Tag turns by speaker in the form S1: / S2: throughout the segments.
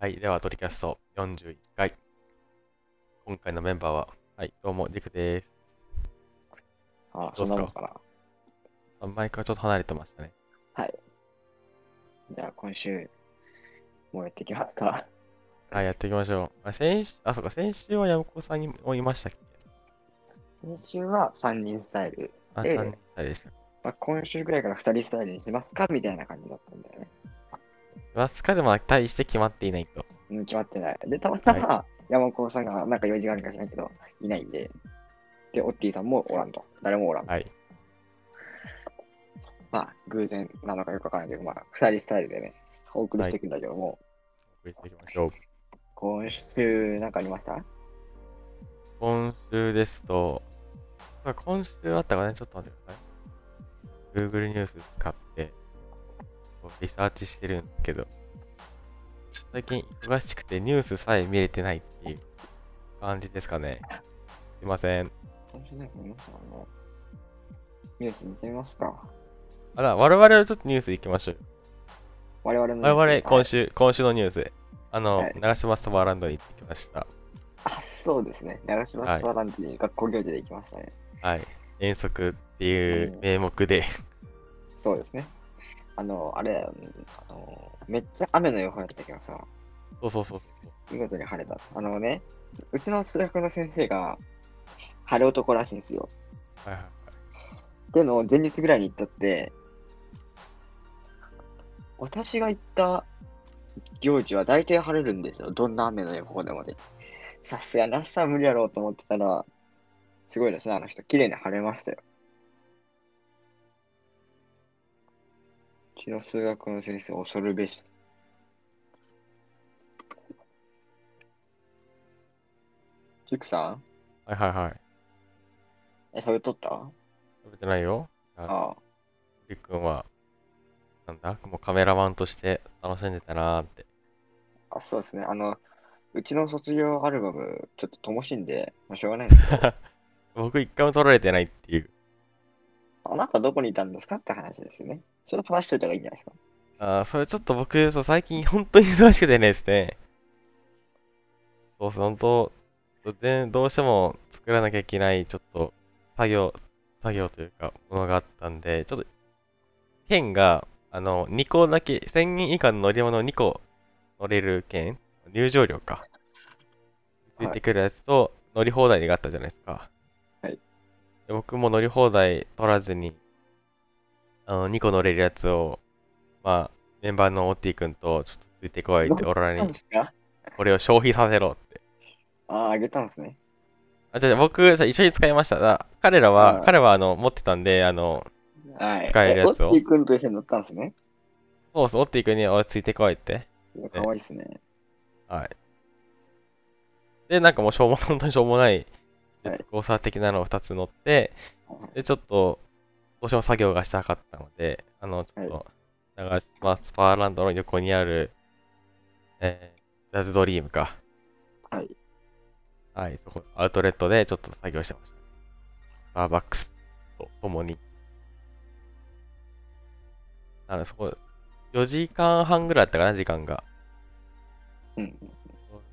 S1: はい、では、トリキャスト41回。今回のメンバーは、はい、どうも、ジクです。
S2: あ、そんなもんかな。
S1: あマイクはちょっと離れてましたね。
S2: はい。じゃあ、今週、もうやっていきますか。
S1: はい、やっていきましょう。あ、先週、あ、そうか、先週は山子さんにもいましたっけ？
S2: 今週は3人スタイル。
S1: あ、
S2: ええ
S1: 何歳でした。し
S2: まあ、今週ぐらいから2人スタイルにしますかみたいな感じだったんだよね。
S1: ますかでも、大して決まっていないと。
S2: うん、決まってない。で、たまたま、山子さんがなんか用事があるかしないけど、いないんで。で、オッティさんもおらんと。誰もおらん。
S1: はい。
S2: まあ、偶然なのかよくわからないけど、まあ、2人スタイルでね、お送りしていくんだけども、
S1: 送っていきましょう。
S2: 今週、なんかありました？
S1: 今週ですと、あ今週あったかね、ちょっと待ってください。Google ニュース使って、リサーチしてるんですけど、最近忙しくてニュースさえ見れてないっていう感じですかね。すいません。
S2: ニュース見てみますか
S1: あら、我々はちょっとニュース行きましょう。
S2: 我々のニュース
S1: 我々、今週、今週のニュース、あの、
S2: はい
S1: 長島サバーランドに行ってきました。
S2: あ、そうですね。長島スパランチに学校行事で行きましたね。
S1: はい。遠足っていう名目で、
S2: そうですね。あの、あれ、あのめっちゃ雨の予報やったけどさ、
S1: そうそうそう。
S2: 見事に晴れた。あのね、うちの数学の先生が晴れ男らしいんですよ。
S1: はいはいはい。
S2: での前日ぐらいに行ったって、私が行った行事は大体晴れるんですよ。どんな雨の予報でもで。さすがに朝は無理やろうと思ってたら、すごいですね、あの人。綺麗に晴れましたよ。ちの数学の先生、恐るべし。ジュクさん？
S1: はいはいはい。
S2: え、喋っとった？
S1: 食べてないよ。
S2: ああ。
S1: りっくんは、なんだ？もうカメラマンとして楽しんでたなーって。
S2: あ、そうですね。あの、うちの卒業アルバム、ちょっと乏しいんで、まあ、しょうがないですけど、
S1: 僕一回も撮られてないっていう。
S2: あなたどこにいたんですかって話ですよね。それ話しといた方がいいんじゃないですか？
S1: ああ、それちょっと僕、そう、最近本当に忙しくてねですね。そうそう、本当、でどうしても作らなきゃいけない、ちょっと、作業、作業というか、ものがあったんで、ちょっと、券が、あの、2個だけ、1000人以下の乗り物2個乗れる券、入場料か。ついてくるやつと、乗り放題があったじゃないですか。
S2: はい
S1: で僕も乗り放題取らずに、あの、2個乗れるやつを、まあ、メンバーのオッティ君とちょっとついてこいってオロラにこれを消費させろって。
S2: ああ、あげたんですね。
S1: あ、じゃあ僕、じゃあ一緒に使いました。だ彼らは、彼はあの、持ってたんで、あの、
S2: はい。
S1: 使えるやつを
S2: えオッティ君と一緒に乗ったんですね？
S1: そうそう、オッティ君に、おい、ついてこいって。
S2: かわいいっすね。
S1: はい。で、なんかもうしょうも、本当にしょうもない、ジェ
S2: はい
S1: ットコースター的なのを2つ乗って、で、ちょっと、どうしても作業がしたかったので、あの、ちょっと、長島スパーランドの横にある、えー、ジャズドリームか。
S2: はい。
S1: はい、そこ、アウトレットでちょっと作業してました。スターバックスと共に。なので、そこ、4時間半ぐらいだったかな、時間が。
S2: うん。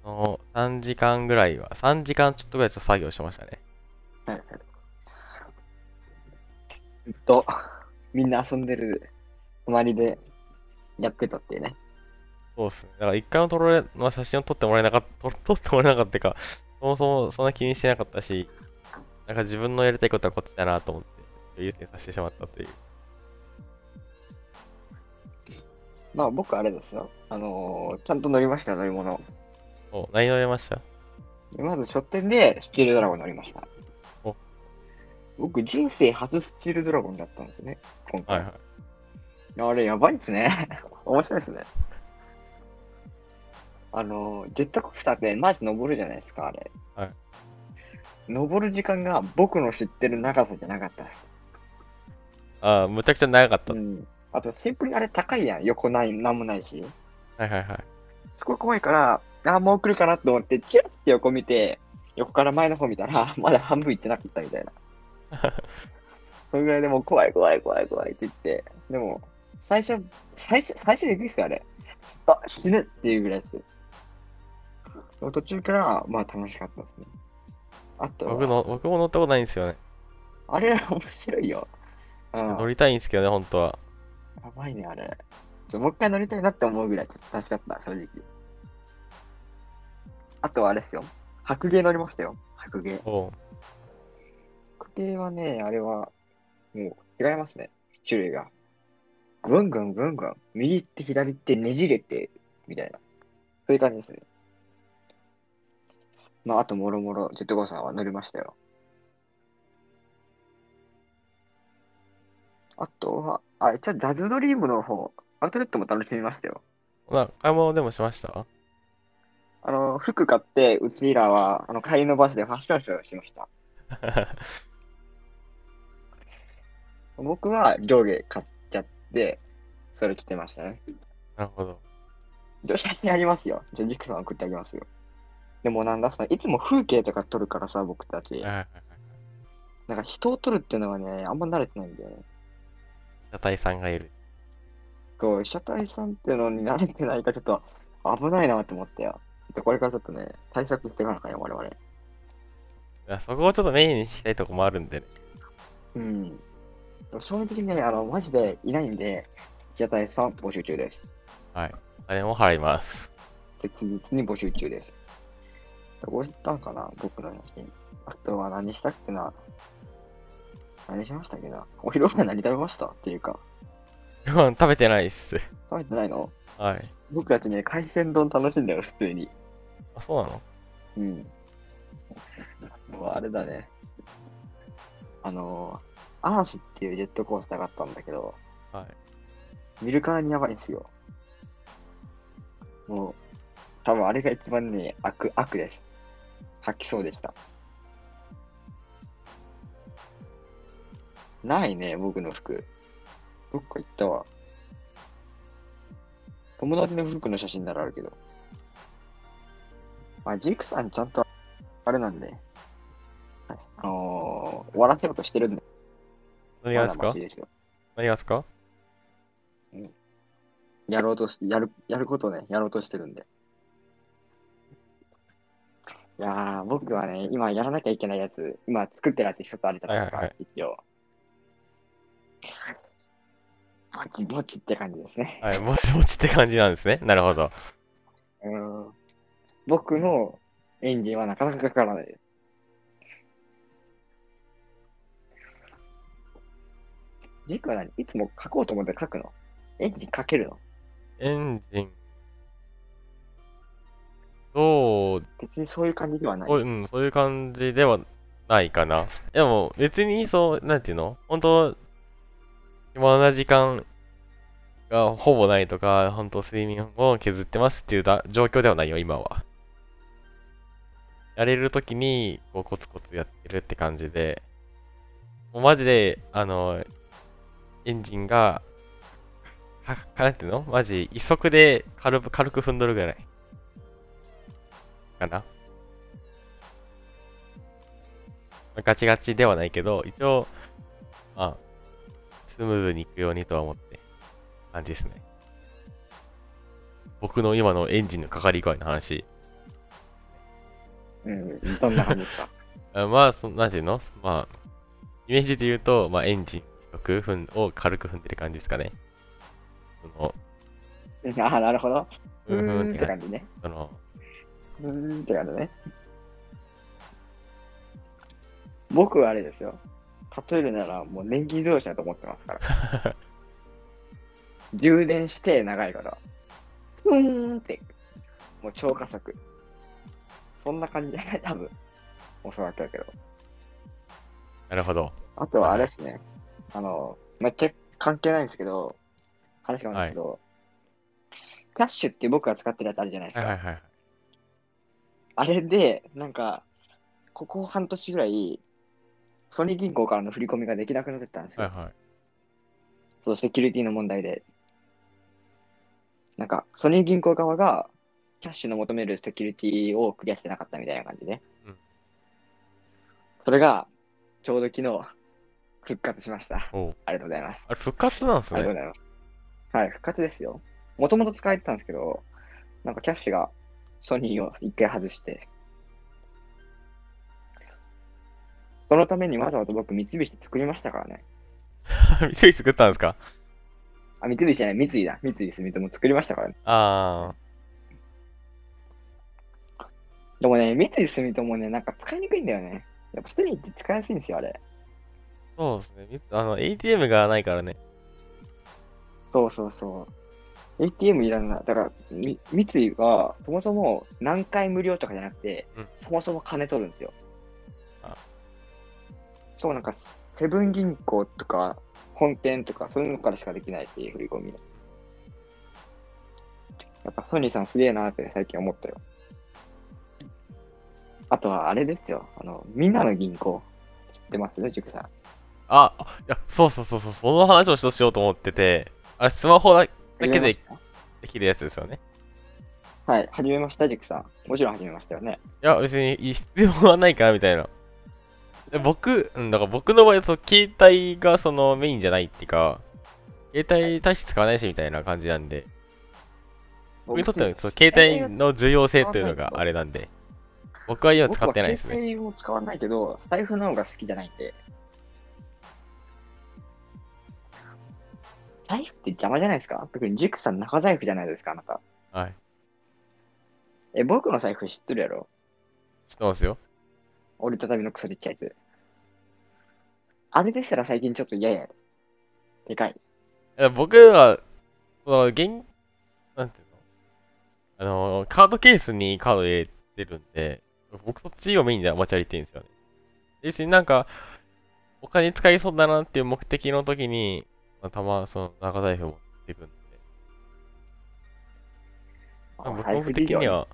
S1: その3時間ぐらいは、3時間ちょっとぐらいちょっと作業してましたね。
S2: はい。ずっと、みんな遊んでる隣でやってたっていうね。
S1: そうっすね。だから一回も撮られ、まあ、写真を撮ってもらえなかった、撮 撮ってもらえなかったか、そもそもそんな気にしてなかったし、なんか自分のやりたいことはこっちだなと思って、優先させてしまったという。
S2: まあ僕あれですよ。あのーちゃんと乗りましたよ、乗り物。
S1: お、何乗れました？
S2: まず書店でスチールドラゴン乗りました
S1: お。
S2: 僕人生初スチールドラゴンだったんですね。今回。
S1: はいはい。
S2: あれやばいですね。面白いですね。あの、ジェットコースターってまず登るじゃないですか、あれ。
S1: はい。
S2: 登る時間が僕の知ってる長さじゃなかったです。
S1: ああ、むちゃくちゃ長かった。
S2: うん。あと、シンプルにあれ高いやん。横ない、なんもないし。
S1: はいはいはい。
S2: すごい怖いから、あー、もう来るかなと思って、チラッて横見て、横から前の方見たら、まだ半分行ってなかったみたいな。それぐらいでもう怖い怖い怖い怖いって言って、でも、最初、最初、最初でびっくりしたあれ。あ、死ぬっていうぐらいです。途中から、まあ楽しかったですね。あとは、
S1: 僕の、僕も乗ったことないんですよね。
S2: あれ面白いよ。うん。
S1: 乗りたいんですけどね、本当は。
S2: やばいね、あれ。ちょもう一回乗りたいなって思うぐらいちょっと楽しかった、正直。あとはあれですよ。白芸乗りましたよ。白芸。
S1: おう
S2: 白芸はね、あれは、もう違いますね。種類が。ぐんぐんぐんぐん。右行って左行ってねじれて、みたいな。そういう感じですね。まあ、あともろもろ、ジェットコースターは乗りましたよ。あとは、あ、一応ダズドリームの方、アウトレットも楽しみましたよ。
S1: な、買い物でもしました？
S2: あの、服買って、うちらは、あの、帰りのバスでファッションショーをしました。僕は上下買っちゃって、それ着てましたね。
S1: なるほど。
S2: 一応写真ありますよ。じゃあ、ジクさん送ってあげますよ。でもなんださ、いつも風景とか撮るからさ、僕たち
S1: はい。はいはい。
S2: なんか人を撮るっていうのがね、あんま慣れてないんだよね。
S1: 車体さんがいる。
S2: こう、被写体さんっていうのに慣れてないからちょっと危ないなって思ったよ。ちょこれからちょっとね、対策していかなきゃよ、我々。
S1: そこをちょっとメインにしたいとこもあるんでね。
S2: うん。でも正直ね、あの、マジでいないんで、被写体さん募集中です。
S1: はい。あれも払います。
S2: 切実に募集中です。どこ行ったんかな僕の写真。あとは何したっけな何しましたっけなお昼ご飯何食べました？っていうか、
S1: ご飯食べてないっす。
S2: 食べてないの？
S1: はい。
S2: 僕たちね、海鮮丼楽しんだよ、普通に。
S1: あ、そうなの？
S2: うん。もうあれだね。あのー、嵐っていうジェットコースターがあったんだけど、
S1: はい。
S2: 見るからにやばいんですよ。もう、多分あれが一番ね、悪、悪です。吐きそうでした。ないね、僕の服。どっか行ったわ。友達の服の写真ならあるけど。まあ、ジークさんちゃんと、あれなんで、あのー終わらせようとしてるんで、
S1: 何がですか？
S2: マシですよ。
S1: 何がですか？
S2: やろうとし、やる、やることをね、やろうとしてるんで。いやー、僕はね、今やらなきゃいけないやつ、今作ってるやつ一つあるじゃないですか、
S1: はいはい
S2: 一応。ぼちぼちって感じですね。
S1: はい。もちもちって感じなんですね。なるほど。
S2: うん。僕のエンジンはなかなかかからないです。軸は何？いつも書こうと思って書くの？エンジンかけるの？
S1: エンジン。どう、
S2: 別にそういう感じではない。
S1: うん、そういう感じではないかな。でも別にそう、なんていうの？本当暇な時間がほぼないとか、本当睡眠を削ってますっていうだ状況ではないよ、今は。やれるときに、こう、コツコツやってるって感じで、もうマジで、あの、エンジンが、は、かなんていうの？マジ、一足で軽く、軽く踏んどるぐらい。かな？ガチガチではないけど、一応、まあ、スムーズにいくようにとは思って、感じですね。僕の今のエンジンのかかり具合の話。
S2: うん、どんな感じですか？
S1: あまあ、そなんていうの？まあ、イメージで言うと、まあ、エンジン低く踏んを軽く踏んでる感じですかね。その、
S2: あ あ、なるほど。うーん
S1: んって感じ。
S2: ね。
S1: その、
S2: うーんって感じね。僕はあれですよ。例えるならもう年金自動車だと思ってますから。充電して長いから。ふーんって。もう超加速。そんな感じじゃない多分。おそらくだけど。
S1: なるほど。
S2: あとはあれですね。あの、めっちゃ関係ないんですけど、話があるんですけど、キャッシュって僕が使ってるやつあるじゃないですか。
S1: はいはいはい。
S2: あれで、なんか、ここ半年ぐらい、ソニー銀行からの振り込みができなくなってたんですよ。
S1: はいはい。
S2: そう、セキュリティの問題で。なんか、ソニー銀行側が、キャッシュの求めるセキュリティをクリアしてなかったみたいな感じで。
S1: うん
S2: それが、ちょうど昨日、復活しました。
S1: おう
S2: ありがとうございます。
S1: あれ、復活なんですね。
S2: ありがとうございます。はい、復活ですよ。もともと使えてたんですけど、なんかキャッシュがソニーを一回外して。そのためにわざわざ僕、三菱作りましたからね。
S1: 三菱作ったんですか？
S2: あ、三菱じゃない、三井だ。三井住友作りましたからね。
S1: あ
S2: でもね、三井住友ね、なんか使いにくいんだよね。やっぱソニーって使いやすいんですよ、あれ。
S1: あ、そうですね。みあの、ATM がないからね。
S2: そうそうそう。ATM いらない。だから、み三井は、そもそも何回無料とかじゃなくて、
S1: うん
S2: そもそも金取るんですよ。
S1: あ
S2: そう、なんか、セブン銀行とか、本店とか、そういうのからしかできないっていう振り込み。やっぱソニーさんすげえなって最近思ったよ。あとは、あれですよ。あの、みんなの銀行。知ってます？ね、塾さん。
S1: あ、いや、そうそうそうそう、その話をしようと思ってて、あれ、スマホだだけでできるやつですよね。
S2: はい、始めました、塾さん。もちろん始めましたよね。
S1: いや、別に必要はないかなみたいな。で僕、うん、だから僕の場合、そう携帯がそのメインじゃないっていうか、携帯大して使わないしみたいな感じなんで、僕にとってはそう携帯の重要性というのがあれなんで、僕は今使ってないですね。
S2: 携帯を使わないけど、財布の方が好きじゃないんで。財布って邪魔じゃないですか？特にジュクさん中財布じゃないですか、あなた。
S1: はい。
S2: え、僕の財布知ってるやろ？
S1: 知ってますよ。
S2: 折りたたみのクソちっちゃいやつ。あれですら最近ちょっと嫌や。でかい。
S1: いや僕は、その、現、なんていうの？あの、カードケースにカード入れてるんで、僕そっちをメインで持ち歩いてるんですよね。で別になんか、お金使いそうだなっていう目的の時に、まあ、たま、その、長財布持っていくんで、まあ僕目的には、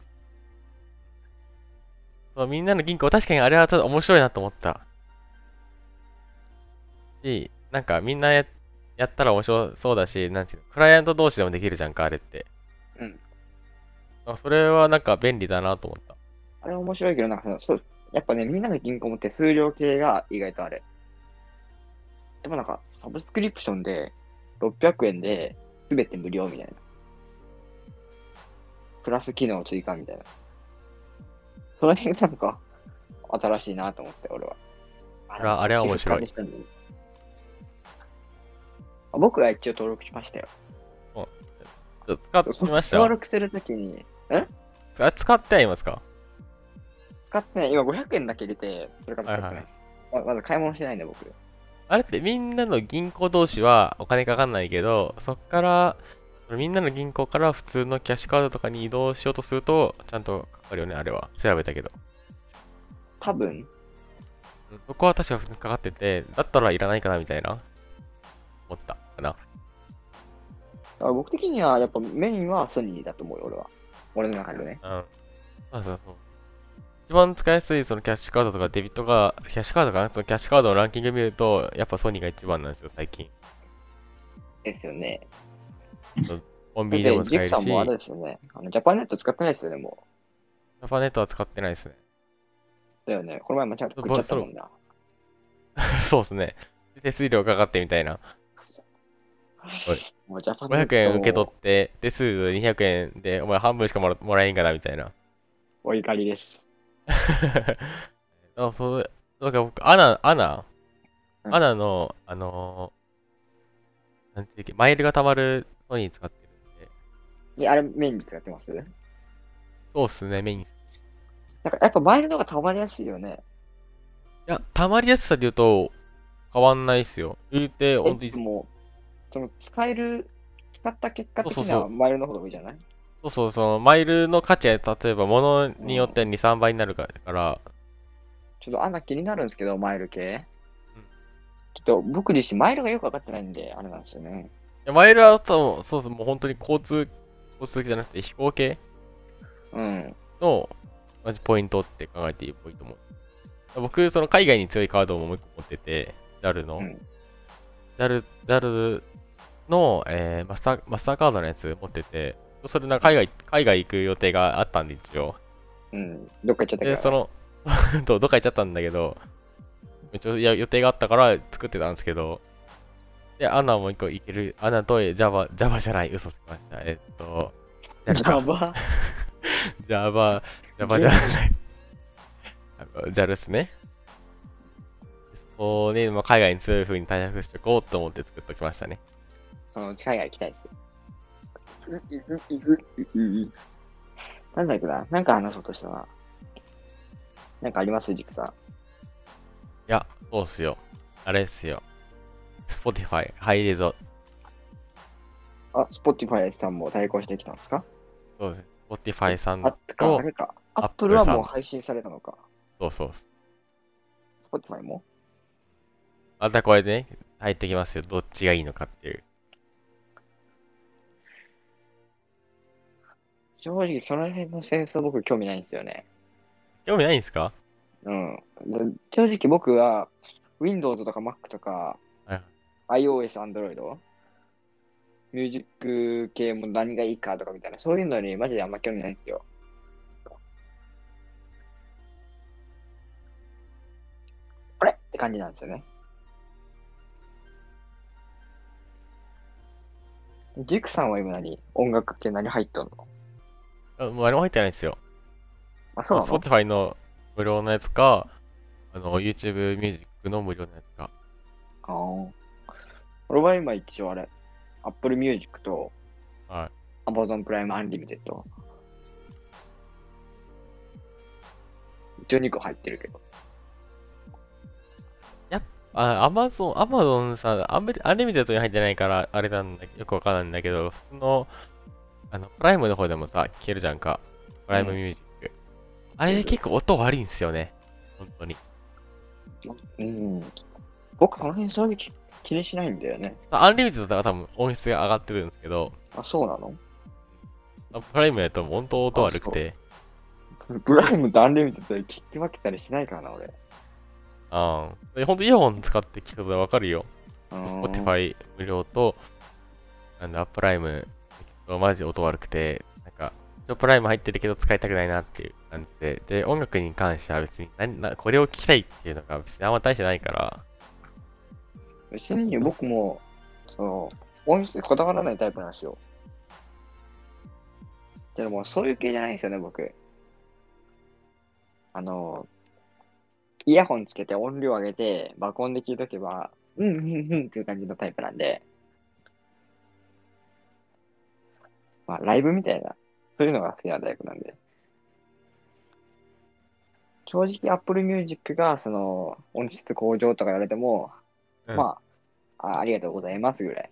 S1: そうみんなの銀行、確かにあれはちょっと面白いなと思った。し、なんかみんなややったら面白そうだし、なんていうの、クライアント同士でもできるじゃんか、あれって。
S2: うん。
S1: あそれはなんか便利だなと思った。
S2: あれ面白いけど、なんかそのそう、やっぱね、みんなの銀行も手数料系が意外とあれ。でもなんか、サブスクリプションで600円で全て無料みたいな。プラス機能追加みたいな。その辺なんか、新しいなと思って、俺は。
S1: あれはあれは面白い
S2: 僕は一応登録しましたよ。
S1: 使ってみました？
S2: 登録するときに、
S1: あ使ってはいますか？
S2: 使ってない、今500円だけ入れて、それから使ってないです。ままず買い物してないんで、僕。
S1: あれってみんなの銀行同士はお金かかんないけど、そっから、みんなの銀行から普通のキャッシュカードとかに移動しようとすると、ちゃんとかかるよね、あれは。調べたけど。
S2: 多分、
S1: うんそこは確か普通にかかってて、だったらいらないかなみたいな、思ったかな。
S2: あ僕的にはやっぱメインはソニーだと思うよ、俺は。俺の中でね。
S1: うん。そうそうそう。一番使いやすいそのキャッシュカードとかデビットが、キャッシュカードかな？そのキャッシュカードのランキング見ると、やっぱソニーが一番なんですよ、最近。
S2: ですよね。
S1: コン
S2: で、
S1: ビニでも使えるし、
S2: ジもあれ
S1: ジ
S2: ですよね。あのジャパネット使ってないですよね、も
S1: ャパネットは使ってないですね。
S2: う。だよね。この前間違って食っちゃったもんな。
S1: そう ですね。手数料かかってみたいな。
S2: もうジャパネット
S1: 500円受け取って、手数料200円で、お前半分しかもらもらえんかなみたいな。
S2: お怒りです。
S1: あ、そう、だから僕、アナ、アナ、
S2: うん
S1: アナの、あのー、なんていうっけ、マイルが貯まるソニー使ってるんで、
S2: いやあれメインで使ってます？
S1: そうっすね、メイン。い
S2: なんかやっぱマイルの方がたまりやすいよね。
S1: や、貯まりやすさで言うと、変わんないっすよ。言うて、ほんとに
S2: え、もう、その使える、使った結果的にはマイルの方が多いじゃない？
S1: そうそう、その、マイルの価値は、例えば、物によって2、3倍になるから、
S2: ちょっとアナ気になるんですけど、マイル系。
S1: うん
S2: ちょっと僕自身マイルがよくわかってないんで、あれなんですよね。
S1: いやマイルはそうそう、もう本当に交通、交通じゃなくて飛行系
S2: うん。
S1: の、マジポイントって考えていいポイントも。僕、その海外に強いカードももう一個持ってて、JAL の、
S2: うん
S1: JAL、JAL の、えーマスター、マスターカードのやつ持ってて、それな海外、海外行く予定があったんで、一応。
S2: うん。どっか行っちゃったか
S1: で、
S2: ら。
S1: その、どどっか行っちゃったんだけど、一応いや予定があったから作ってたんですけど、で、アナもう一個いける、アナと Java、Java じゃない、嘘つきました。えっと、
S2: ば。
S1: Java、Java じゃない。JAL ですね。そこに、まあ、海外に強い風に対策していこうと思って作っておきましたね。
S2: そのうち海外行きたいです。なんだっけななんか話そうとしたな。なんかあります？ジクさん。
S1: いや、そうっすよ。あれっすよ。Spotify、ハイレゾ。
S2: あ、Spotify さんも対抗してきたんですか？
S1: そうです。Spotify さん
S2: あ、てか、
S1: と
S2: あれか。
S1: Apple
S2: はもう配信されたのか。
S1: そうそう。
S2: Spotify も？
S1: またこれでね、入ってきますよ。どっちがいいのかっていう。
S2: 正直、その辺の戦争僕興味ないんですよね。
S1: 興味ないんですか？
S2: うん。で正直僕は Windows とか Mac とか
S1: はい
S2: iOS、Android ミュージック系も何がいいかとかみたいな、そういうのにマジであんま興味ないんですよ。あれ？って感じなんですよね。ジクさんは今何？音楽系何入っとんの？
S1: あもうあれも入ってないんですよ。
S2: あ、そうなの
S1: ？Spotify の無料のやつか、あの、YouTube ミュージックの無料のやつか。
S2: あー俺は今一応あれ、Apple Music と
S1: はい。
S2: Amazon Prime Unlimited。一応2個入ってるけど。
S1: あ、Amazon、Amazon さ、アンベ Unlimited に入ってないから、あれなんだ、よくわかんないんだけど、普通の、あの、プライムの方でもさ、聞けるじゃんか。 Prime Music。あれ結構音悪いんですよね。本当に。
S2: うん。僕、その辺正直気にしないんだよね。
S1: Unlimited だから多分音質が上がってくるんですけど、
S2: あ、そうなの？
S1: あプライムやと本当音悪くて、
S2: プライムと Unlimited で聞き分けたりしないからな、俺。
S1: ああ。でほんとイヤホン使って聞くとわかるよ。
S2: うーん
S1: Spotify 無料と、なんだ、プライム、マジ音悪くて、なんか、一応プライム入ってるけど使いたくないなっていう感じで、で、音楽に関しては別に何な、これを聞きたいっていうのが別にあんま大してないから、
S2: ちなみに僕も、その、音質にこだわらないタイプなんですよ。でも、そういう系じゃないんですよね、僕。あの、イヤホンつけて音量上げて、爆音で聞いとけば、うんうんうんっていう感じのタイプなんで、まあ、ライブみたいな、そういうのが好きなタイプなんで。正直、Apple Music が、その、音質向上とか言われても、
S1: うん
S2: まああ、ありがとうございますぐらい。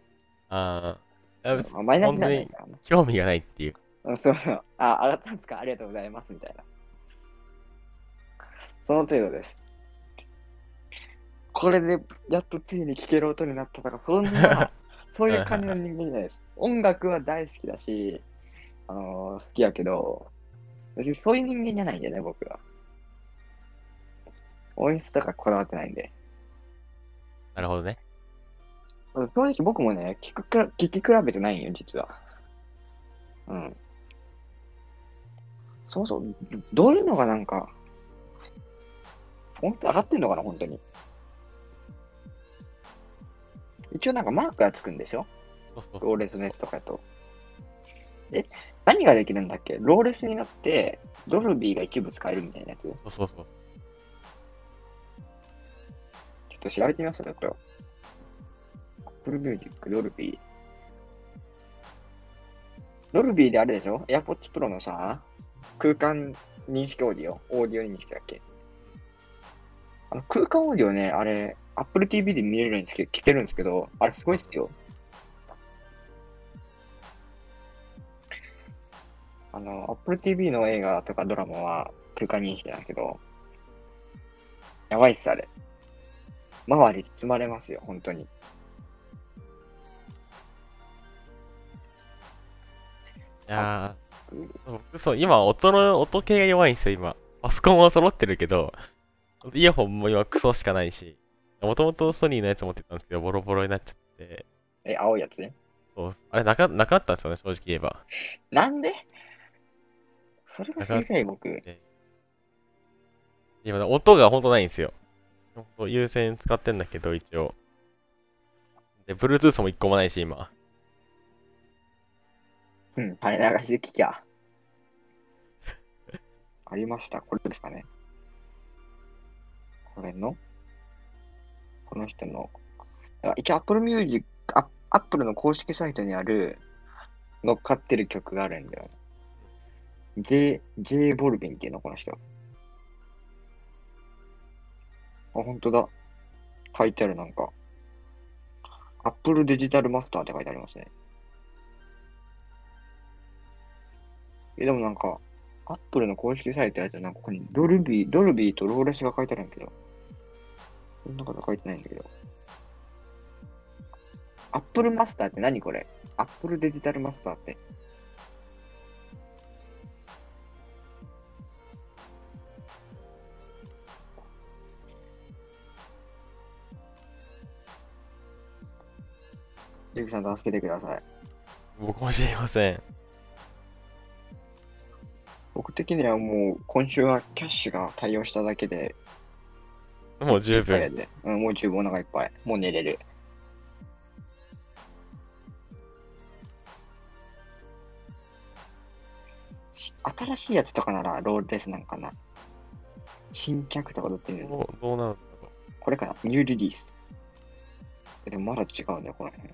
S1: ああ、別に
S2: まあマイナスじゃないからな。
S1: 興味がないっていう。
S2: うんそうそう。あ、上がったんですか？ありがとうございますみたいな。その程度です。これでやっとついに聴ける音になったとか、そんな、そういう感じの人間じゃないです。音楽は大好きだし、あのー好きやけど、別にそういう人間じゃないんだよね、僕は。音質とかこだわってないんで。
S1: なるほどね。
S2: 正直僕もね、聞くくら聞き比べてないんよ、実は。うん。そうそう、どういうのがなんか、本当上がってんのかな、本当に。一応なんかマークがつくんでしょ？ローレスのやつとかやと。え、何ができるんだっけ？ローレスになって、ドルビーが一部使えるみたいなやつ？ちょ
S1: そうそうそう。
S2: っと調べてみますね、これを。Apple Music、ドルビー。ドルビーであれでしょ ?AirPods Pro のさ、空間認識オーディオ、オーディオ認識だっけ？あの空間オーディオね、あれ、Apple TV で見れるんですけど、聞けるんですけど、あれすごいっすよ。あの、Apple TV の映画とかドラマは空間認識なんだけど、やばいっす、あれ。周り包まれますよ、本当に。
S1: いやー、僕そう、今音の、音系が弱いんですよ、今。パソコンは揃ってるけど、イヤホンも今クソしかないし、もともとソニーのやつ持ってたんですけど、ボロボロになっちゃって、
S2: え、青いやつ？ね。
S1: そう、あれなか、なかったんですよね、正直言えば。
S2: なんで？それが知りたい、僕。
S1: 今、音がほんとないんですよ。優先使ってんだけど、一応。で、Bluetooth も一個もないし、今。
S2: うん、垂れ流しで聞きゃ。ありました。これですかね。これの？この人の。一応 Apple Music、Apple の公式サイトにある乗っかってる曲があるんだよ。J、J ボルビンっていうの、この人。あ、本当だ。書いてある、なんか。Apple デジタルマスターって書いてありますね。え、でもなんか、アップルの公式サイトやつなんかここにドルビー、ドルビーとローレスが書いてあるんだけど。そんなこと書いてないんだけど。アップルマスターって何これ？アップルデジタルマスターって。ゆきさん助けてください。
S1: 僕も知りません。
S2: 僕的にはもう今週はキャッシュが対応しただけで
S1: もう十分。
S2: うん、もう十分お腹いっぱい。もう寝れる。し新しいやつとかならロールレスなんかな。新脚とかだってるの？
S1: どうどうなるんだろ
S2: これかなニューリリース。でもまだ違うんだよ、この辺。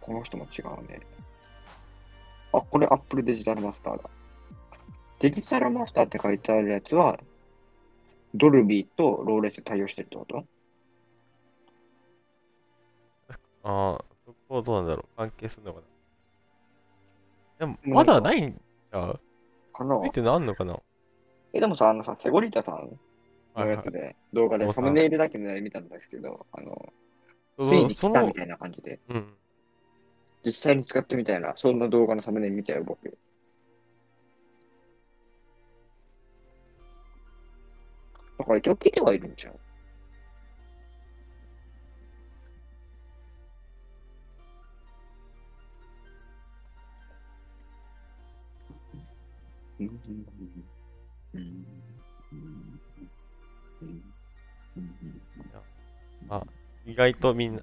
S2: この人も違うね。あ、これ Apple デジタルマスターだ。デジタルマスターって書いてあるやつは、ドルビーとローレス対応してるってこと？
S1: う。ああ、そこどうなんだろう？関係するのかな？でも、まだないんちゃう？
S2: かな？
S1: 見てなんのかな？
S2: え、でもさ、あのさ、セゴリタさんのやつで、動画でサムネイルだけで見たんですけど、あの、
S1: そ
S2: ついに来たみたいな感じで、
S1: うん。
S2: 実際に使ってみたいな、そんな動画のサムネ見たよ、僕。だから一応来てはいるんちゃう？うん。うん。うん。
S1: あ、意外とみん。な、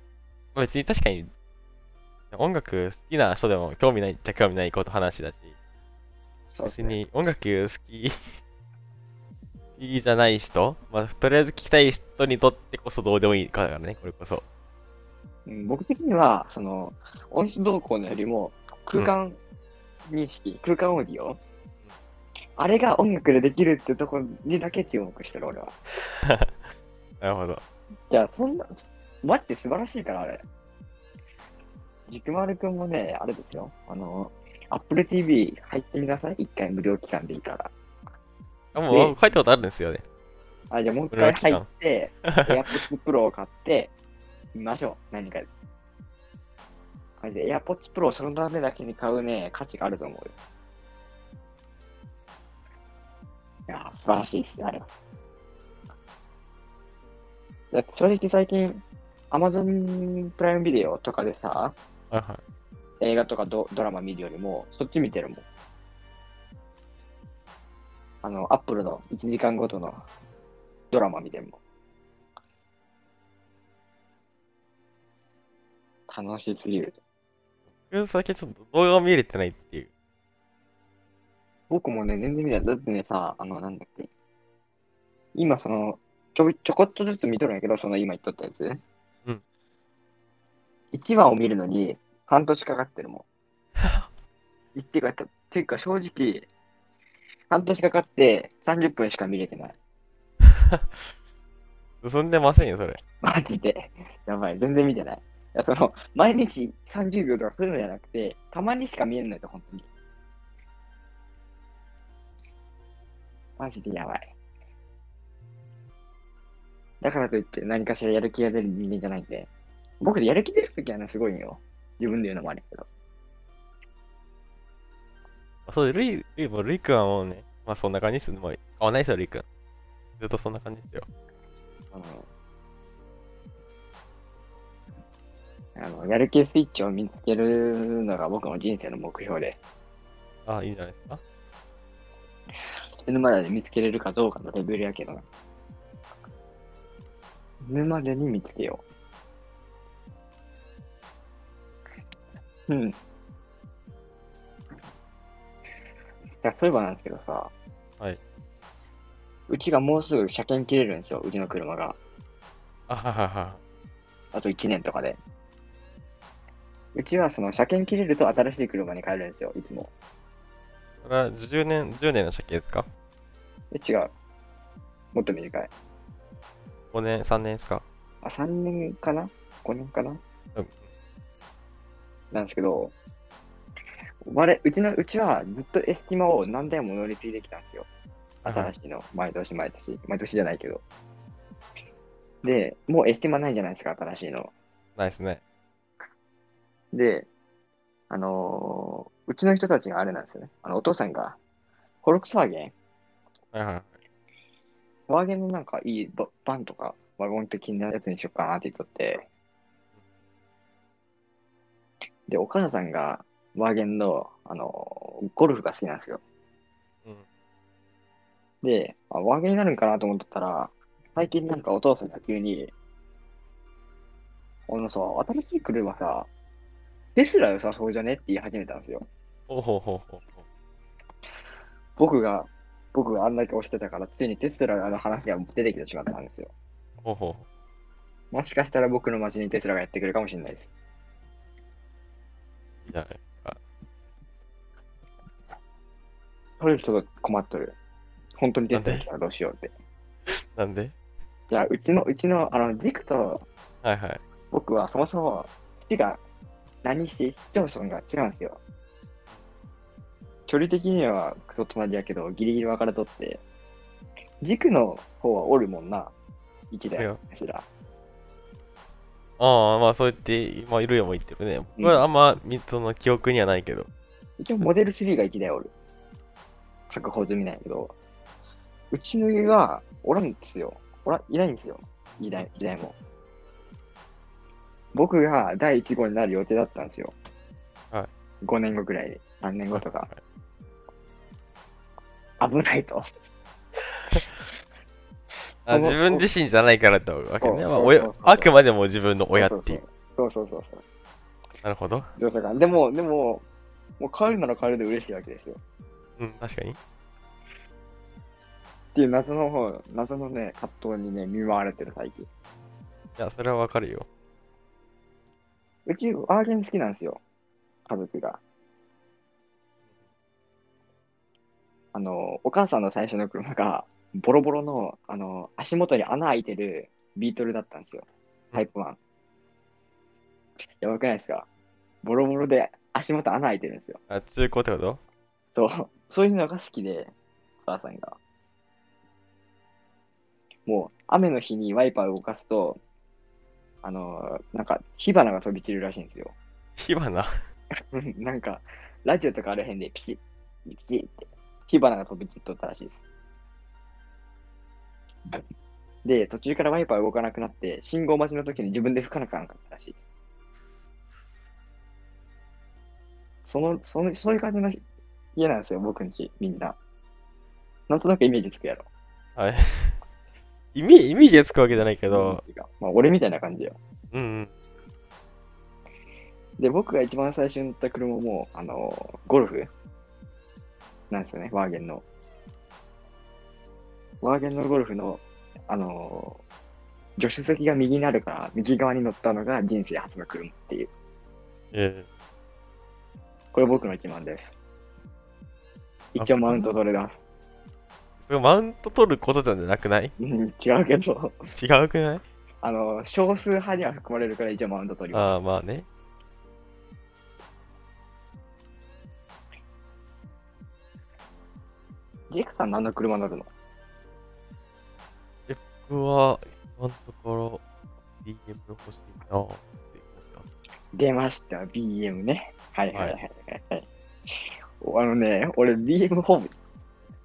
S1: 別に確かに、音楽好きな人でも興味ないっちゃ興味ないこと話だし、別。に音楽好き、好きじゃない人、まあとりあえず聞きたい人にとってこそどうでもいいからね、これこそ。
S2: うん僕的には、その、音質動向のよりも、空間認識、空間オーディオ、あれが音楽でできるってとこにだけ注目してる、俺は。
S1: なるほど。
S2: じゃあ、そんな、マジで素晴らしいから、あれ。軸丸くんもね、あれですよ。あの、Apple TV 入ってみなさい。一回無料期間でいいから。
S1: あ、もう書いたことあるんですよね。
S2: あ、じゃあもう一回入って、AirPods Pro を買って、見ましょう。何かで。マジで AirPods Pro そのためだけに買うね、価値があると思うよ。いやー、素晴らしいですね、あれは。正直最近、Amazon プライムビデオとかでさ、
S1: はいはい。
S2: 映画とかドドラマ見るよりも、そっち見てるもん。あの、Apple の1時間ごとのドラマ見てるもん。楽しすぎる。
S1: 僕最近ちょっと動画を見れてないっていう。
S2: 僕もね、全然見ない。だってね、さ、あの、なんだっけ。今、その、ちょび、ちょこっとずつ見とるんやけど、その今言っとったやつ。
S1: うん。
S2: 1話を見るのに、半年かかってるもん。っていうか、っていうか、正直、半年かかって30分しか見れてない。
S1: 進んでませんよ、それ。
S2: マジで。やばい、全然見てない。いやその、毎日30秒とかそういうのじゃなくて、たまにしか見えないと、本当に。マジでやばい。だからといって何かしらやる気が出る人間じゃないんで。僕やる気出るときはね、すごいんよ。自分で言うのもあるけど。
S1: そう、ルイ、ルイも、ルイ君はもうね、まあそんな感じですね。もう変わんないですよ、ルイ君。ずっとそんな感じですよ。
S2: あの、あのやる気スイッチを見つけるのが僕の人生の目標で、
S1: ああ、いいんじゃないですか？
S2: 死ぬまでに見つけれるかどうかのレベルやけどな。死ぬまでに見つけよう。うん。二や、そういえばなんですけどさ、
S1: はい。
S2: うちがもうすぐ車検切れるんですよ、うちの車が。
S1: あははは。
S2: あと1年とかで。うちはその車検切れると新しい車に変えるんですよ、いつも。
S1: それは10年、10年の車検ですか？
S2: え、違う。もっと短い。
S1: ?5 年、3年ですか？
S2: あ、3年かな ?5 年かな？
S1: うん。
S2: なんですけど、我うちの、うちはずっとエスティマを何台も乗り継いできたんですよ。新しいの。毎年毎年。毎年じゃないけど。で、もうエスティマないじゃないですか、新しいの。
S1: ないですね。
S2: で、あのーうちの人たちがあれなんですよね。あの、お父さんが、フォルクスワーゲン、
S1: はいはいはい。
S2: ワーゲンのなんかいいババンとか、ワゴン的なやつにしようかなって言っとって、で、お母さんがワーゲンの、あのーゴルフが好きなんですよ。
S1: うん。
S2: で、あワーゲンになるんかなと思ってたら、最近なんかお父さんが急に、あのさ、新しい車さ、テスラ良さそうじゃねって言い始めたんですよ。
S1: ほうほうほうほ
S2: 僕が、僕があんだけ押してたから、ついにテスラの話が出てきてしまったんですよ。
S1: う。ほ。
S2: もしかしたら僕の街にテスラがやってくるかもしれないです。
S1: いない
S2: それちょっと困っとる。本当にテスラ来たらどうしようって。
S1: なんで？
S2: いや、うちの、うちの、あの、軸と
S1: はいはい。
S2: 僕はそもそも、市が何して市町村が違うんですよ。距離的にはクソ隣やけど、ギリギリ分かれとって、軸の方はおるもんな。1台
S1: いや、
S2: テスラ。
S1: ああ、まあそう言って、まあいるよも言ってるね。僕はあんま、みその記憶にはないけど。
S2: 一応モデル3が1台おる。確保済みなんやけど、うちの家はおらんですよ。おら、いないんですよ。2台、2台も。僕が第1号になる予定だったんですよ。
S1: は
S2: 5年後くらいで。3年後とか。危ないと。
S1: あ自分自身じゃないからってわけね。まあ、くまでも自分の親っていう。
S2: そうそうそうそう。
S1: なるほど。
S2: でも、でも、もう帰るなら帰るで嬉しいわけですよ。
S1: うん、確かに。
S2: っていう謎の方、謎のね、葛藤にね、見舞われてる最近。
S1: いや、それはわかるよ。
S2: うち、アーゲン好きなんですよ。家族が。あの、お母さんの最初の車が、ボロボロの、あの、足元に穴開いてるビートルだったんですよ。タイプ1。やばくないですか？ボロボロで足元穴開いてるんですよ。
S1: あ、中古ってこと？
S2: そう、そういうのが好きで、お母さんが。もう、雨の日にワイパーを動かすと、あの、なんか、火花が飛び散るらしいんですよ。
S1: 火花？
S2: なんか、ラジオとかある辺でピシッ、ピシッって、火花が飛び散っとったらしいです。で、途中からワイパー動かなくなって、信号待ちの時に自分で吹かなきゃなかったらしい。その、その、そういう感じの家なんですよ、僕んち、みんな。なんとなくイメージつくやろ。
S1: はい。イ メイメージがつくわけじゃないけど、
S2: まあ、俺みたいな感じよ。
S1: うんうん。
S2: で、僕が一番最初に乗った車も、あの、ゴルフなんですよね、ワーゲンの。ワーゲンのゴルフの、あの、助手席が右になるから、右側に乗ったのが人生初の車っていう。
S1: え
S2: これ僕の一番です。一応マウント取れます。
S1: ー、それマウント取ることじゃなくない？
S2: うん、違うけど、
S1: 違うくない？
S2: あの、少数派には含まれるから一応マウント取ります。
S1: ああ、まあね。
S2: ジェイクさん何の車乗るの？
S1: 僕は、今のところ、BM 欲しいなって思ってます。
S2: 出ました、BM ね。はいはいはいはい、はい。あのね、俺 BM ホーム、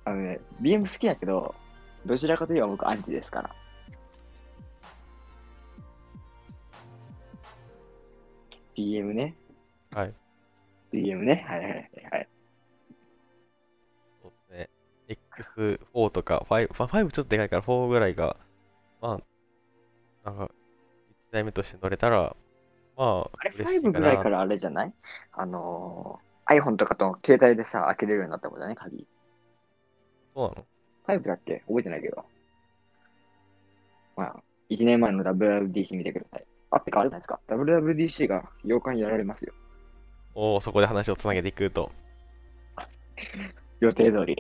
S2: あのね、BM 好きやけど、どちらかといえば僕アンチですから。BM ね。
S1: はい。
S2: BM ね。はいはいはいはい。
S1: そうですね。X4 とか、5、5ちょっとでかいから4ぐらいが、まあ、なんか、1台目として乗れたら、まあ、
S2: あれ、5
S1: 嬉しいかな。
S2: ぐらいからあれじゃない？あのー、iPhone とかと携帯でさ、開けれるようになったことだね、鍵。
S1: そうなの？
S2: タイプだっけ？覚えてないけど。まあ、1年前の WWDC 見てください。あ、ってかあれじゃないですか？WWDC が8日にやられますよ。
S1: おお、そこで話をつなげていくと、
S2: 予定通り。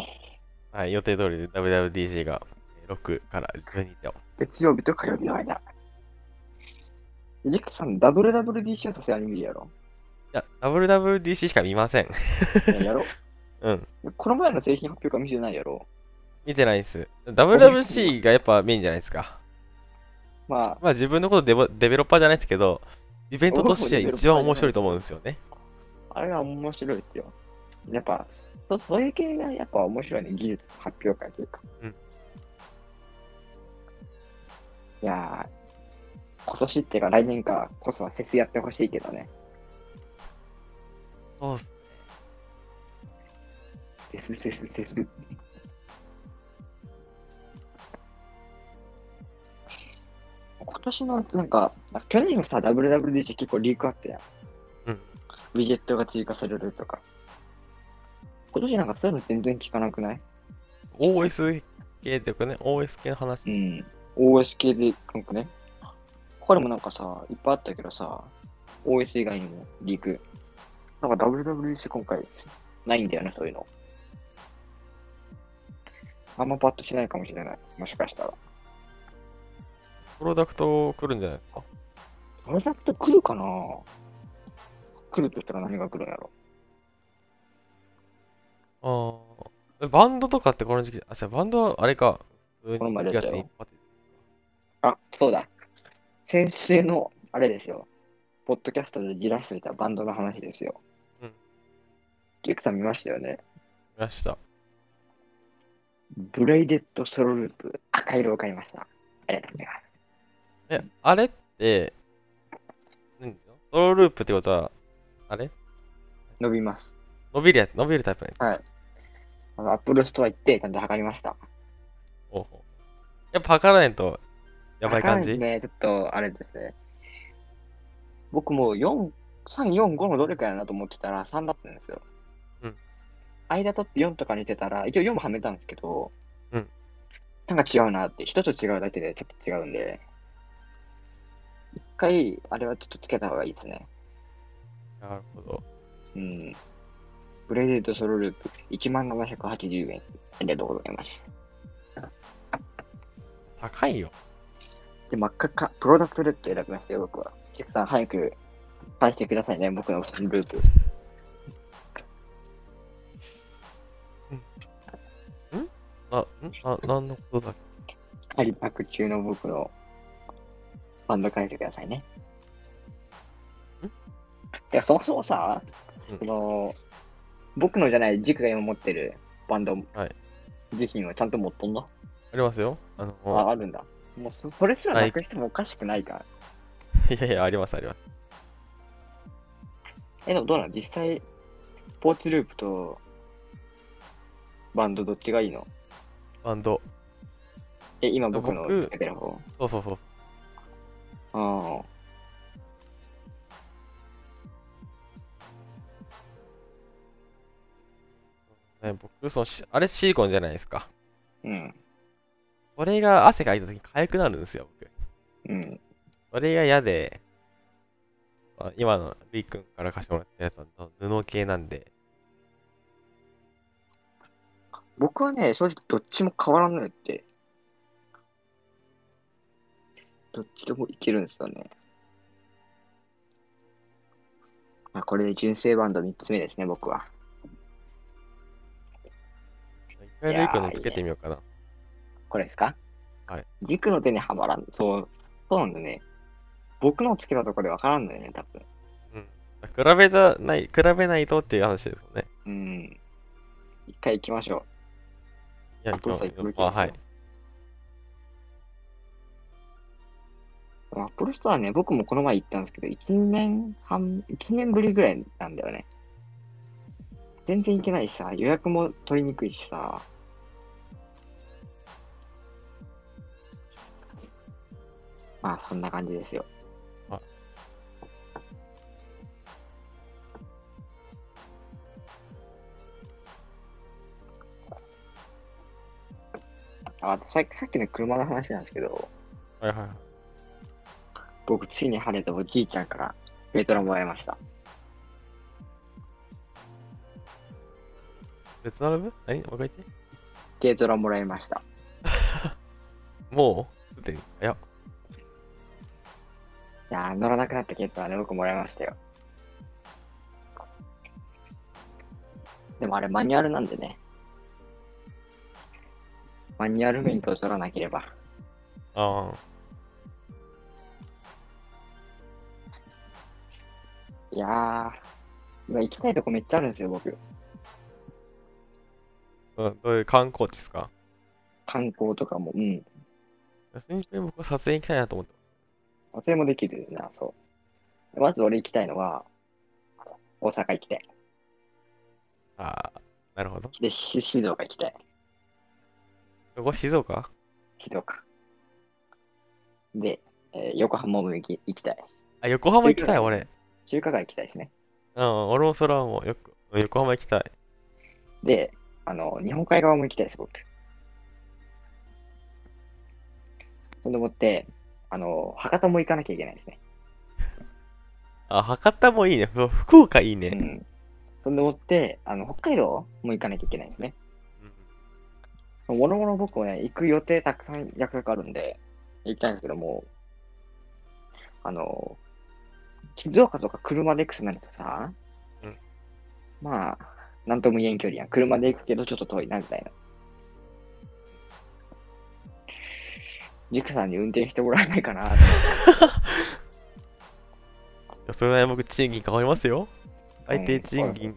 S1: はい、予定通りで WWDC が6から12と。
S2: 月曜日と火曜日の間。ジックさん、WWDC はさすがに見るやろ。
S1: いや、WWDC しか見ません。
S2: いややろ
S1: うん。
S2: この前の製品発表会見せてないやろ。
S1: 見てないっす。WWC がやっぱメインじゃないですか。
S2: まあ、
S1: まあ自分のことデボデベロッパーじゃないですけど、イベントとして一番面白いと思うんですよね。
S2: あれは面白いですよ。やっぱ、そそういう系がやっぱ面白いね、技術発表会というか。
S1: うん
S2: いやー、今年っていうか来年かこそは節やってほしいけどね。
S1: そうっす。
S2: 節節節。今年のなんか、去年のさ、WWDC 結構リークあったやん。
S1: うん。
S2: ウィジェットが追加されるとか。今年なんかそういうの全然聞かなくない
S1: ？OS 系っていうかね、OS 系の話。
S2: うん。OS 系でなんかね。他にもなんかさ、いっぱいあったけどさ、OS 以外にもリーク。なんか WWDC 今回ないんだよね、そういうの。あんまパッとしないかもしれない。もしかしたら。
S1: プロダクト来るんじゃないですか？
S2: プロダクト来るかな？来るとしたら何が来るんやろ？
S1: ああ。バンドとかってこの時期、あ、じゃバンドはあれか。普通に
S2: この前出たよ
S1: 4月に一発
S2: あ、そうだ。先週の、あれですよ。ポッドキャストでじらしていたバンドの話ですよ。
S1: うん。
S2: キュークさん見ましたよね。
S1: 見ました。
S2: ブレイデッドソロループ、赤色を買いました。ありがとうございます。
S1: え、あれって、何ソロループってことは、あれ？
S2: 伸びます。
S1: 伸びるやつ、伸びるタイプね。
S2: はい。あの、アップルストア行って、ちゃんと測りました。
S1: おうおうやっぱ測らないと、やばい感じ、
S2: ね、ちょっと、あれですね。僕もう4、3、4、5のどれかやなと思ってたら3だったんですよ。
S1: うん。
S2: 間取って4とかに出たら、一応4もはめたんですけど、
S1: うん。
S2: なんか違うなって、一つ違うだけでちょっと違うんで、一回、あれはちょっとつけた方がいいですね。
S1: なるほど。
S2: うん。ブレイデッドソロループ、1780円。ありがとうございます。
S1: 高いよ。
S2: で、真っ赤っか、プロダクトレッド選びましたよ、僕は。お客さん、早く返してくださいね、僕のループ。
S1: あ、ん？あ、何のことだっ
S2: 仮パク中の僕のバンド返してくださいね。
S1: ん？
S2: いや、そもそもさ、
S1: うん
S2: その、僕のじゃない、塾が今持ってるバンド
S1: はい
S2: 自身はちゃんと持っとんの、
S1: けありますよ。あの、
S2: あ、あるんだ。もうそそれすらなくしてもおかしくないから。
S1: いやいや、あります、あります。
S2: え、でもどうなの実際、ポーチループとバンドどっちがいいの？
S1: バンド。
S2: え、今僕の
S1: 僕
S2: つけてる方？
S1: そうそうそう。
S2: ああ。
S1: ね、僕、そのし、あれシリコンじゃないですか。
S2: うん。
S1: それが汗かいた時に痒くなるんですよ、僕。
S2: うん。
S1: それが嫌で、あ今のルイ君から貸してもらったやつは布系なんで、
S2: 僕はね、正直どっちも変わらないって。どっちでもいけるんですよね。あこれで純正バンド3つ目ですね、僕は。
S1: 一回ルイ君のつけてみようかな。
S2: これですか？
S1: はい。
S2: 陸の手にはまらん。そう、そうなんだね。僕のつけたところでわからんのよね、多分。
S1: うん。比べたない、比べないとっていう話ですよね。
S2: うん。一回行きましょ
S1: いや、
S2: 行き
S1: あ、
S2: ですよ
S1: はい。
S2: う。アップルストアね、僕もこの前行ったんですけど、1年半、1年ぶりぐらいなんだよね。全然行けないしさ、予約も取りにくいしさ。まあそんな感じですよ。あ。あさっきさっきの車の話なんですけど、
S1: はいはい、
S2: 僕、ついに晴れたおじいちゃんからレトロもらいました。
S1: 別のラブ何？
S2: 軽トラもらいました。
S1: もう？すでにいや。
S2: やー、乗らなくなった軽トラね、僕もらいましたよ。でもあれ、マニュアルなんでね。マニュアル免許を取らなければ。
S1: ああ。
S2: いやー、今行きたいとこめっちゃあるんですよ、僕。
S1: どどういう観光地ですか？
S2: 観光とかも、うん。
S1: シンプルに僕は撮影行きたいなと思って
S2: 撮影もできるな、そう。まず俺行きたいのは、大阪行きたい。
S1: ああ、なるほど。
S2: で、し静岡行きたい。
S1: ここ静岡？
S2: 静岡。で、えー横浜も行き行きたい。
S1: あ、横浜行きたい、俺。
S2: 中華街行きたいですね。
S1: うん、俺もそれはもうよく、横浜行きたい。
S2: で、あの、日本海側も行きたいです、僕。そんでもって、あの、博多も行かなきゃいけないですね。
S1: あ、博多もいいね。ふ福岡いいうね。
S2: ん。そんでもって、あの、北海道も行かなきゃいけないですね。
S1: うん
S2: もろもろ僕もね、行く予定たくさん約束あるんで、行きたいんですけども、あの、静岡とか車で行くとなるとさ、
S1: うん
S2: まあ、なんとも言えん距離やん。車で行くけどちょっと遠いな、みたいな。ジクさんに運転してもらえないかなと
S1: いやそれなりに僕、賃金かかりますよ。最低賃金、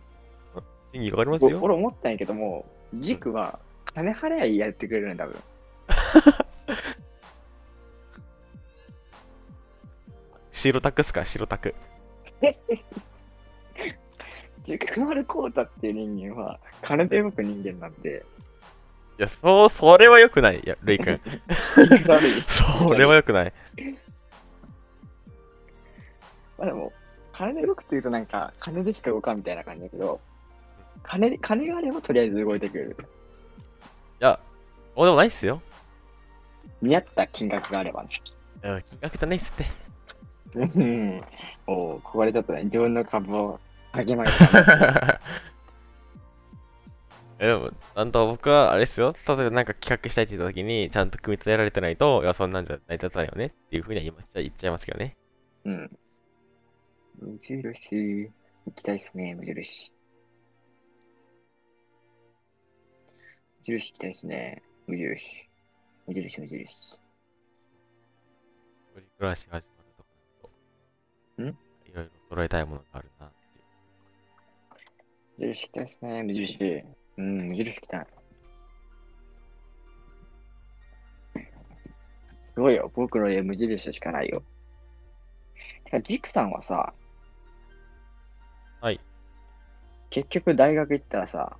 S1: 賃金かかります。よ。
S2: 俺思ったんやけども、ジクは金払いやってくれるんだ、多分。
S1: 白タクっすか、白タク。
S2: ジクマルコータっていう人間は金で動く人間なんで、
S1: いや、そう、それは良くない。いや、ルイ君。
S2: 悪い。
S1: それは良くない。
S2: まあでも、金で動くっていうとなんか、金でしか動かんみたいな感じだけど、金で金があればとりあえず動いてくれる。
S1: いや、そうでもないっすよ。
S2: 見合った金額があればね。
S1: いや金額じゃないっすって。
S2: うん。おうここでちょっとね、自分の株を上げました、
S1: え、でも、なんと僕は、あれっすよ。例えばなんか企画したいって言った時に、ちゃんと組み立てられてないと、いや、そんなんじゃ成り立たないよねっていうふうには言います言っちゃいますけどね。
S2: うん。無印、行きたいっすね、無印。無印行きたいっすね、無印。無印、無印。
S1: 一人暮らし始まるとか
S2: ん？
S1: いろいろ揃えたいものがあるなっていう。
S2: 無印行きたいっすね、無印。うん、無印行きたい。すごいよ、僕の家無印しかないよ。てか、ジクさんはさ、
S1: はい。
S2: 結局大学行ったらさ、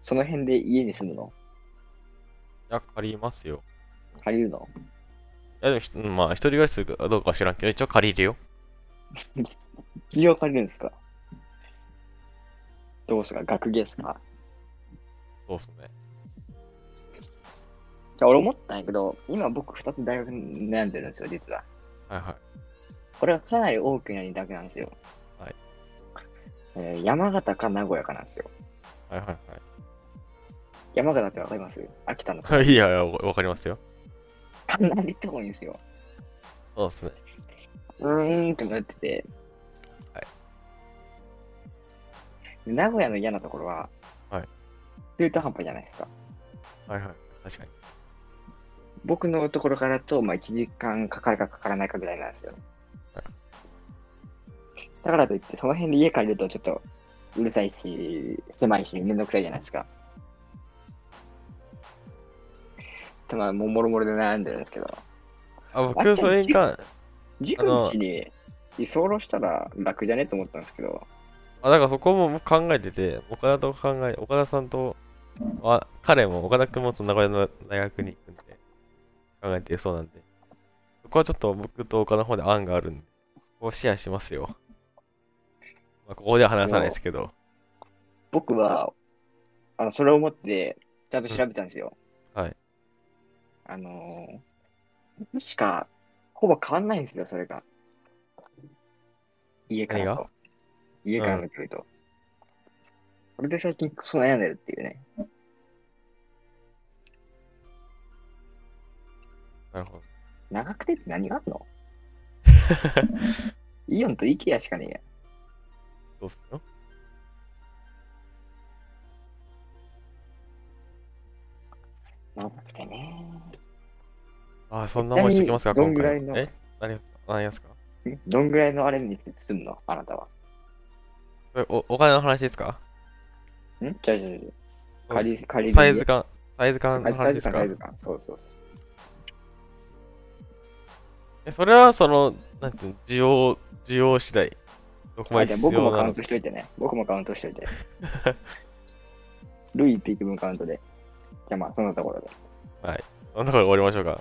S2: その辺で家に住むの？
S1: いや、借りますよ。
S2: 借りるの？
S1: いや、でもひ、うんまあ、一人暮らしするかどうかは知らんけど、一応借りるよ。
S2: 企業借りるんですか？どうすか？学芸ですか？
S1: そうっすね。
S2: じゃあ俺思ったんやけど、今僕2つ大学に悩んでるんですよ、実は。
S1: はいはい。
S2: これはかなり多くなりだけなんですよ。
S1: はい。
S2: えー山形か名古屋かなんですよ。
S1: はいはい
S2: 山形ってわかります？秋田の。
S1: はい。いやいや、わわかりますよ。
S2: かなり遠いんですよ。
S1: そうっすね。
S2: うーんってなってて。
S1: はい
S2: で名古屋の嫌なところは、
S1: はい。
S2: 中途半端じゃないですか。
S1: はいはい。確かに。
S2: 僕のところからだと、まあ、1時間かかるかかからないかぐらいなんですよ。
S1: はい
S2: だからといって、その辺で家借りるとちょっとうるさいし、狭いし、めんどくさいじゃないですか。でまあ、もうもろもろで悩んでるんですけど、
S1: あ、
S2: あ
S1: 僕、それに関、
S2: 自分家に居候したら楽じゃね？と思ったんですけど、
S1: あ、だからそこも僕考えてて、岡田と考え、岡田さんと、あ、彼も、岡田君もその名古屋の大学に行くんで、考えてそうなんで、そこはちょっと僕と岡田の方で案があるんで、ここをシェアしますよ。まあ、ここでは話さないですけど、
S2: 僕は、あの、それを思って、ちゃんと調べたんですよ。
S1: はい。
S2: あのー、しか、ほぼ変わんないんですよ、それが。家から。家からの距離と。これで最近クソ悩んでるっていうね。
S1: なるほど。
S2: 長くてって何があんの？イオンとイケアしかねえや。
S1: そうっすよ。
S2: 長くてね。
S1: ああ、そんな思いしてきますか、
S2: どんぐらいの？
S1: え？何何ですか？
S2: んどんぐらいのあれにすんの？あなたは。
S1: おお金の話ですか？
S2: ん？じゃあじゃあじゃあ借り、借りる
S1: サイズ感、サイズ感の
S2: サイズ感、
S1: 話ですか？
S2: サイズ感。そうそうそう。
S1: えそれはその、なんていうの、需要、需要次第。どこま
S2: あ
S1: で
S2: じゃあ僕もカウン。トしといてね。僕もカウントしといて。ルイ1匹分カウントで。じゃあまあ、そんなところで。
S1: そんなところで終わりましょうか。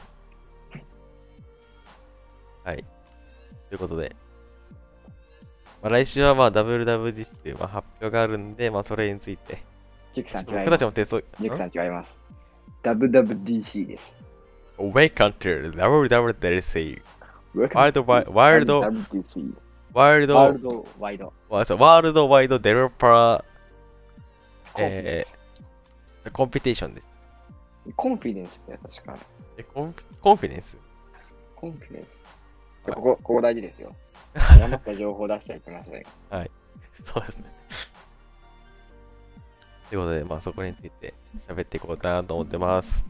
S1: はい。ということで。まあ、来週はまあ WWDC というまあ発表があるんで、まあそれについて。
S2: ジェクさん違い
S1: 僕
S2: ます。
S1: たちも手相。
S2: ジェクさん違います。WWDC です。
S1: Welcome to WWDC。ワールドワイワールドワールド
S2: ワールドワイド。
S1: ワールドワイドデベロッパ
S2: コンフィデンス。
S1: ーコンピテーションです。
S2: コンフィデンスって確か。
S1: えコンコンフィデンス
S2: コンフィデンス。ここ、ここ大事ですよ。誤った情報出しちゃいけません。
S1: そうですね。ということで、まあそこについて喋っていこうかなと思ってます。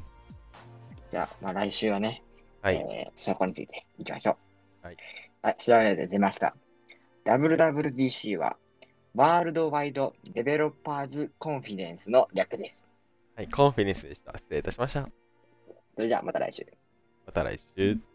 S2: じゃあ、まあ来週はね、
S1: はい。
S2: えーそこについていきましょう。
S1: はい。
S2: はい、調べて出ました。WWDC は、ワールドワイドデベロッパーズコンフィデンスの略です。
S1: はい、コンフィデンスでした。失礼いたしました。
S2: それじゃあまた来週。
S1: また来週。